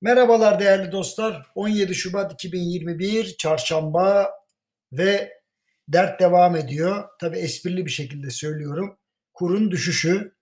Merhabalar değerli dostlar. 17 Şubat 2021 Çarşamba ve dert devam ediyor. Tabi esprili bir şekilde söylüyorum. Kurun düşüşü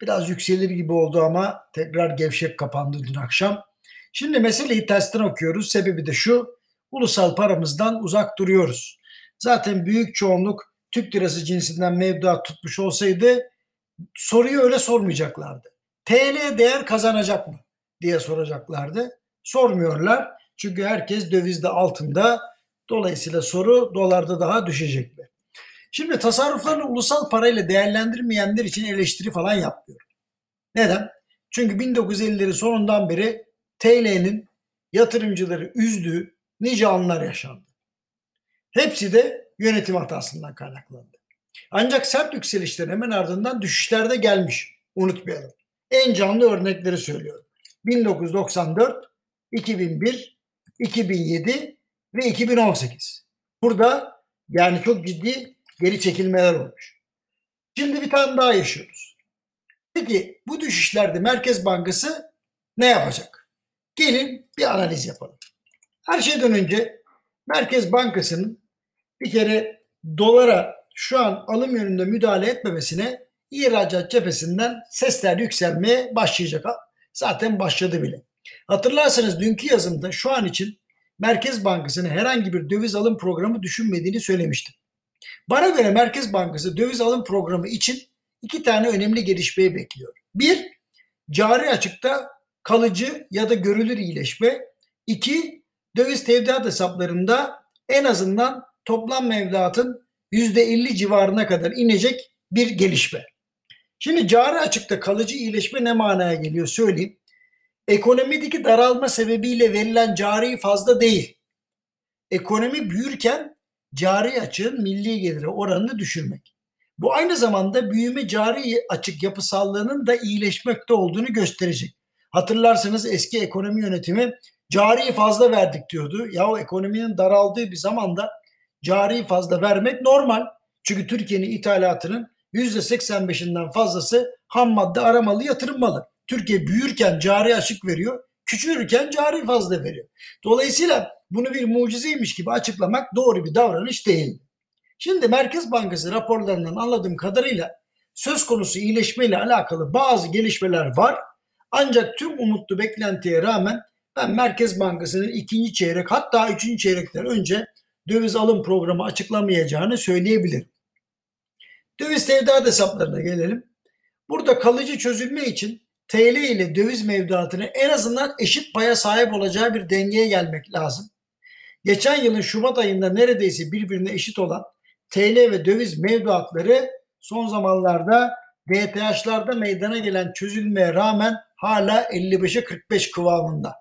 biraz yükselir gibi oldu ama tekrar gevşek kapandı dün akşam. Şimdi meseleyi tersten okuyoruz. Sebebi de şu. Ulusal paramızdan uzak duruyoruz. Zaten büyük çoğunluk Türk lirası cinsinden mevduat tutmuş olsaydı soruyu öyle sormayacaklardı. TL değer kazanacak mı? Diye soracaklardı. Sormuyorlar. Çünkü herkes dövizde altında. Dolayısıyla soru dolarda daha düşecek mi? Şimdi tasarruflarını ulusal parayla değerlendirmeyenler için eleştiri falan yapmıyor. Neden? Çünkü 1950'lerin sonundan beri TL'nin yatırımcıları üzdüğü nice anlar yaşandı. Hepsi de yönetim hatasından kaynaklandı. Ancak sert yükselişlerin hemen ardından düşüşler de gelmiş. Unutmayalım. En canlı örnekleri söylüyorum. 1994, 2001, 2007 ve 2018. Burada yani çok ciddi geri çekilmeler olmuş. Şimdi bir tane daha yaşıyoruz. Peki bu düşüşlerde Merkez Bankası ne yapacak? Gelin bir analiz yapalım. Her şeyden önce Merkez Bankası'nın bir kere dolara şu an alım yönünde müdahale etmemesine ihracat cephesinden sesler yükselmeye başlayacak. Zaten başladı bile. Hatırlarsanız dünkü yazımda şu an için Merkez Bankası'nın herhangi bir döviz alım programı düşünmediğini söylemiştim. Bana göre Merkez Bankası döviz alım programı için iki tane önemli gelişmeyi bekliyor. Bir, cari açıkta kalıcı ya da görülür iyileşme. İki, döviz tevdiat hesaplarında en azından toplam mevduatın %50 civarına kadar inecek bir gelişme. Şimdi cari açıkta kalıcı iyileşme ne manaya geliyor söyleyeyim. Ekonomideki daralma sebebiyle verilen cari fazla değil. Ekonomi büyürken cari açığın milli geliri oranını düşürmek. Bu aynı zamanda büyüme cari açık yapısallığının da iyileşmekte olduğunu gösterecek. Hatırlarsanız eski ekonomi yönetimi cari fazla verdik diyordu. Ya o ekonominin daraldığı bir zamanda cari fazla vermek normal. Çünkü Türkiye'nin ithalatının %85'inden fazlası ham madde aramalı, yatırım Türkiye büyürken cari açık veriyor, küçülürken cari fazla veriyor. Dolayısıyla bunu bir mucizeymiş gibi açıklamak doğru bir davranış değil. Şimdi Merkez Bankası raporlarından anladığım kadarıyla söz konusu iyileşmeyle alakalı bazı gelişmeler var. Ancak tüm umutlu beklentiye rağmen ben Merkez Bankası'nın ikinci çeyrek hatta üçüncü çeyrekten önce döviz alım programı açıklamayacağını söyleyebilirim. Döviz tevdiat hesaplarına gelelim. Burada kalıcı çözülme için TL ile döviz mevduatını en azından eşit paya sahip olacağı bir dengeye gelmek lazım. Geçen yılın Şubat ayında neredeyse birbirine eşit olan TL ve döviz mevduatları son zamanlarda DTH'larda meydana gelen çözülmeye rağmen hala 55'e 45 kıvamında.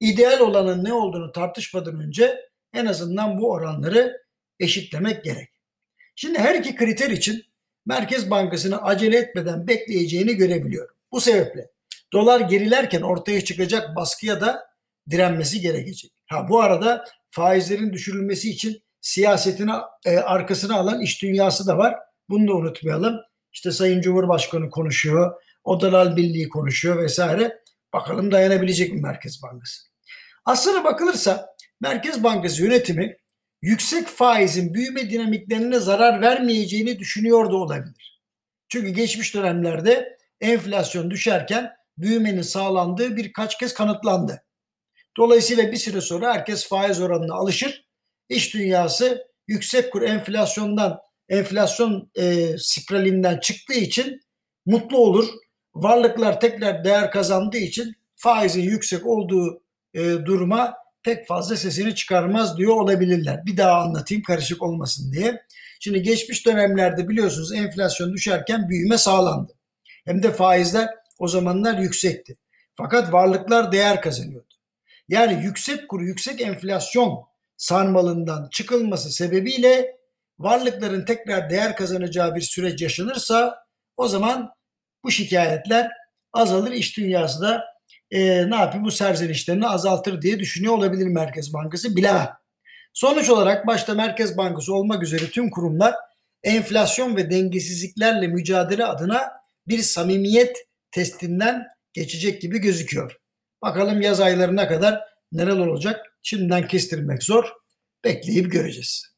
İdeal olanın ne olduğunu tartışmadan önce en azından bu oranları eşitlemek gerek. Şimdi her iki kriter için Merkez Bankası'nı acele etmeden bekleyeceğini görebiliyorum. Bu sebeple dolar gerilerken ortaya çıkacak baskıya da direnmesi gerekecek. Ha bu arada faizlerin düşürülmesi için siyasetini e, arkasına alan iş dünyası da var. Bunu da unutmayalım. İşte Sayın Cumhurbaşkanı konuşuyor, Odalar Birliği konuşuyor vesaire. Bakalım dayanabilecek mi Merkez Bankası? Aslına bakılırsa Merkez Bankası yönetimi yüksek faizin büyüme dinamiklerine zarar vermeyeceğini düşünüyor da olabilir. Çünkü geçmiş dönemlerde enflasyon düşerken büyümenin sağlandığı birkaç kez kanıtlandı. Dolayısıyla bir süre sonra herkes faiz oranına alışır. İş dünyası yüksek kur enflasyondan enflasyon e, spiralinden çıktığı için mutlu olur. Varlıklar tekrar değer kazandığı için faizin yüksek olduğu e, duruma pek fazla sesini çıkarmaz diyor olabilirler. Bir daha anlatayım karışık olmasın diye. Şimdi geçmiş dönemlerde biliyorsunuz enflasyon düşerken büyüme sağlandı. Hem de faizler o zamanlar yüksekti. Fakat varlıklar değer kazanıyordu. Yani yüksek kuru, yüksek enflasyon sarmalından çıkılması sebebiyle varlıkların tekrar değer kazanacağı bir süreç yaşanırsa o zaman bu şikayetler azalır. İş dünyası da e, ne yapayım bu serzenişlerini azaltır diye düşünüyor olabilir Merkez Bankası bilemem. Sonuç olarak başta Merkez Bankası olmak üzere tüm kurumlar enflasyon ve dengesizliklerle mücadele adına bir samimiyet testinden geçecek gibi gözüküyor. Bakalım yaz aylarına kadar neler olacak? Şimdiden kestirmek zor. Bekleyip göreceğiz.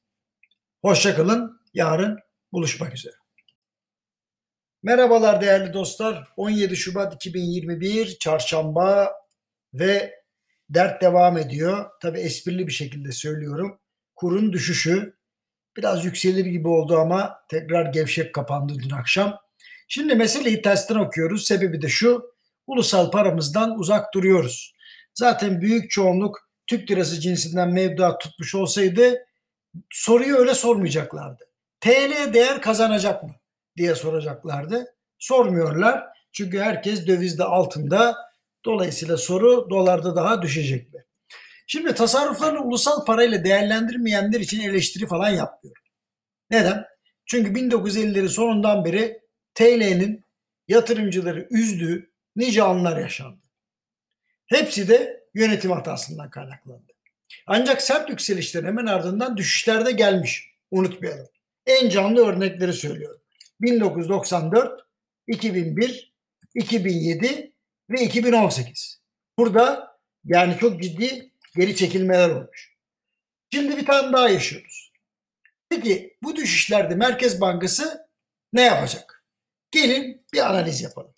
Hoşçakalın. Yarın buluşmak üzere. Merhabalar değerli dostlar. 17 Şubat 2021 Çarşamba ve dert devam ediyor. Tabi esprili bir şekilde söylüyorum. Kurun düşüşü biraz yükselir gibi oldu ama tekrar gevşek kapandı dün akşam. Şimdi meseleyi tersten okuyoruz. Sebebi de şu. Ulusal paramızdan uzak duruyoruz. Zaten büyük çoğunluk Türk lirası cinsinden mevduat tutmuş olsaydı soruyu öyle sormayacaklardı. TL değer kazanacak mı diye soracaklardı. Sormuyorlar. Çünkü herkes dövizde altında. Dolayısıyla soru dolarda daha düşecek mi? Şimdi tasarruflarını ulusal parayla değerlendirmeyenler için eleştiri falan yapmıyor. Neden? Çünkü 1950'lerin sonundan beri TL'nin yatırımcıları üzdüğü nice anlar yaşandı. Hepsi de yönetim hatasından kaynaklandı. Ancak sert yükselişlerin hemen ardından düşüşler de gelmiş. Unutmayalım. En canlı örnekleri söylüyorum. 1994, 2001, 2007 ve 2018. Burada yani çok ciddi geri çekilmeler olmuş. Şimdi bir tane daha yaşıyoruz. Peki bu düşüşlerde Merkez Bankası ne yapacak? Gelin bir analiz yapalım.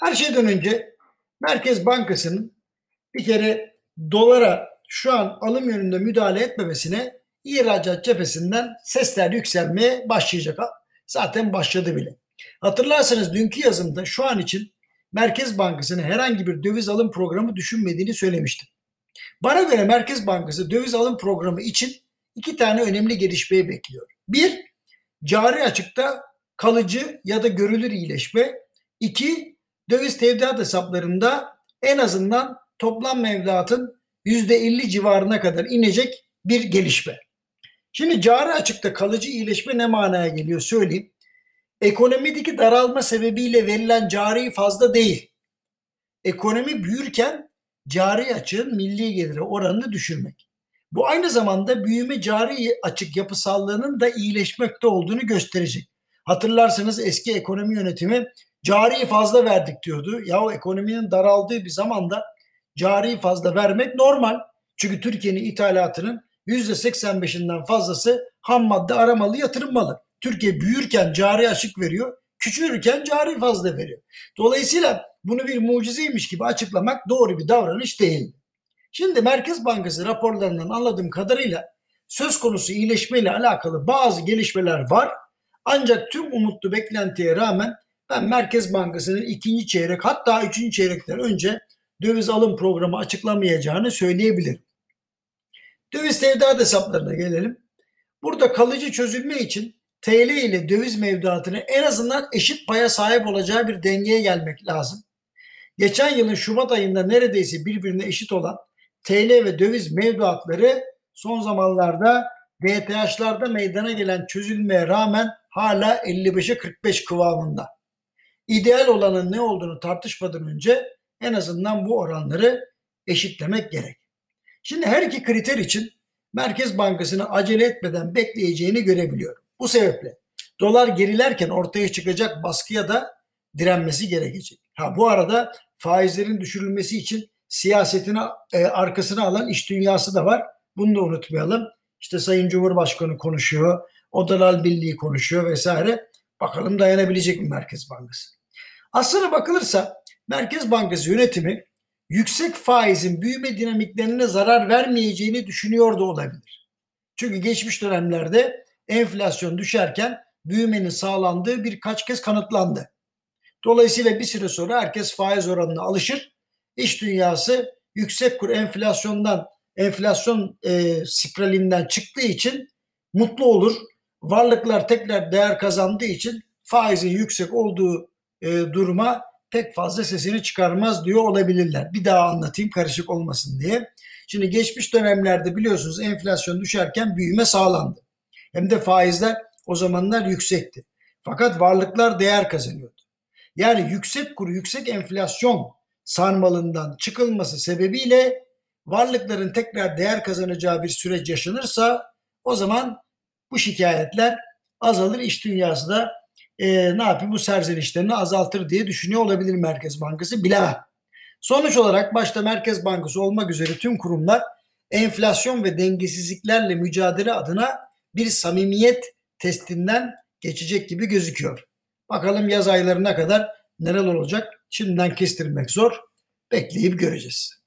Her şeyden önce Merkez Bankası'nın bir kere dolara şu an alım yönünde müdahale etmemesine ihracat cephesinden sesler yükselmeye başlayacak. Zaten başladı bile. Hatırlarsanız dünkü yazımda şu an için Merkez Bankası'nın herhangi bir döviz alım programı düşünmediğini söylemiştim. Bana göre Merkez Bankası döviz alım programı için iki tane önemli gelişmeyi bekliyor. Bir, cari açıkta kalıcı ya da görülür iyileşme. İki, döviz tevdiat hesaplarında en azından toplam mevduatın %50 civarına kadar inecek bir gelişme. Şimdi cari açıkta kalıcı iyileşme ne manaya geliyor söyleyeyim. Ekonomideki daralma sebebiyle verilen cari fazla değil. Ekonomi büyürken cari açığın milli geliri oranını düşürmek. Bu aynı zamanda büyüme cari açık yapısallığının da iyileşmekte olduğunu gösterecek. Hatırlarsanız eski ekonomi yönetimi cari fazla verdik diyordu. Ya o ekonominin daraldığı bir zamanda cari fazla vermek normal. Çünkü Türkiye'nin ithalatının %85'inden fazlası ham madde aramalı yatırım malı. Türkiye büyürken cari açık veriyor, küçülürken cari fazla veriyor. Dolayısıyla bunu bir mucizeymiş gibi açıklamak doğru bir davranış değil. Şimdi Merkez Bankası raporlarından anladığım kadarıyla söz konusu iyileşmeyle alakalı bazı gelişmeler var. Ancak tüm umutlu beklentiye rağmen ben Merkez Bankası'nın ikinci çeyrek hatta üçüncü çeyrekten önce döviz alım programı açıklamayacağını söyleyebilirim. Döviz tevdiat hesaplarına gelelim. Burada kalıcı çözülme için TL ile döviz mevduatını en azından eşit paya sahip olacağı bir dengeye gelmek lazım. Geçen yılın Şubat ayında neredeyse birbirine eşit olan TL ve döviz mevduatları son zamanlarda DTH'larda meydana gelen çözülmeye rağmen hala 55'e 45 kıvamında. İdeal olanın ne olduğunu tartışmadan önce en azından bu oranları eşitlemek gerek. Şimdi her iki kriter için Merkez Bankası'nı acele etmeden bekleyeceğini görebiliyorum. Bu sebeple dolar gerilerken ortaya çıkacak baskıya da direnmesi gerekecek. Ha bu arada faizlerin düşürülmesi için siyasetini e, arkasına alan iş dünyası da var. Bunu da unutmayalım. İşte Sayın Cumhurbaşkanı konuşuyor, Odalar Birliği konuşuyor vesaire. Bakalım dayanabilecek mi Merkez Bankası? Aslına bakılırsa Merkez Bankası yönetimi yüksek faizin büyüme dinamiklerine zarar vermeyeceğini düşünüyor da olabilir. Çünkü geçmiş dönemlerde enflasyon düşerken büyümenin sağlandığı birkaç kez kanıtlandı. Dolayısıyla bir süre sonra herkes faiz oranına alışır. İş dünyası yüksek kur enflasyondan enflasyon e, spiralinden çıktığı için mutlu olur. Varlıklar tekrar değer kazandığı için faizin yüksek olduğu e, duruma pek fazla sesini çıkarmaz diyor olabilirler. Bir daha anlatayım karışık olmasın diye. Şimdi geçmiş dönemlerde biliyorsunuz enflasyon düşerken büyüme sağlandı. Hem de faizler o zamanlar yüksekti. Fakat varlıklar değer kazanıyordu. Yani yüksek kuru, yüksek enflasyon sarmalından çıkılması sebebiyle varlıkların tekrar değer kazanacağı bir süreç yaşanırsa o zaman bu şikayetler azalır. İş dünyası da e, ne yapayım bu serzenişlerini azaltır diye düşünüyor olabilir Merkez Bankası bilemem. Sonuç olarak başta Merkez Bankası olmak üzere tüm kurumlar enflasyon ve dengesizliklerle mücadele adına bir samimiyet testinden geçecek gibi gözüküyor. Bakalım yaz aylarına kadar neler olacak şimdiden kestirmek zor. Bekleyip göreceğiz.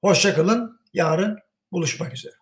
Hoşçakalın. Yarın buluşmak üzere.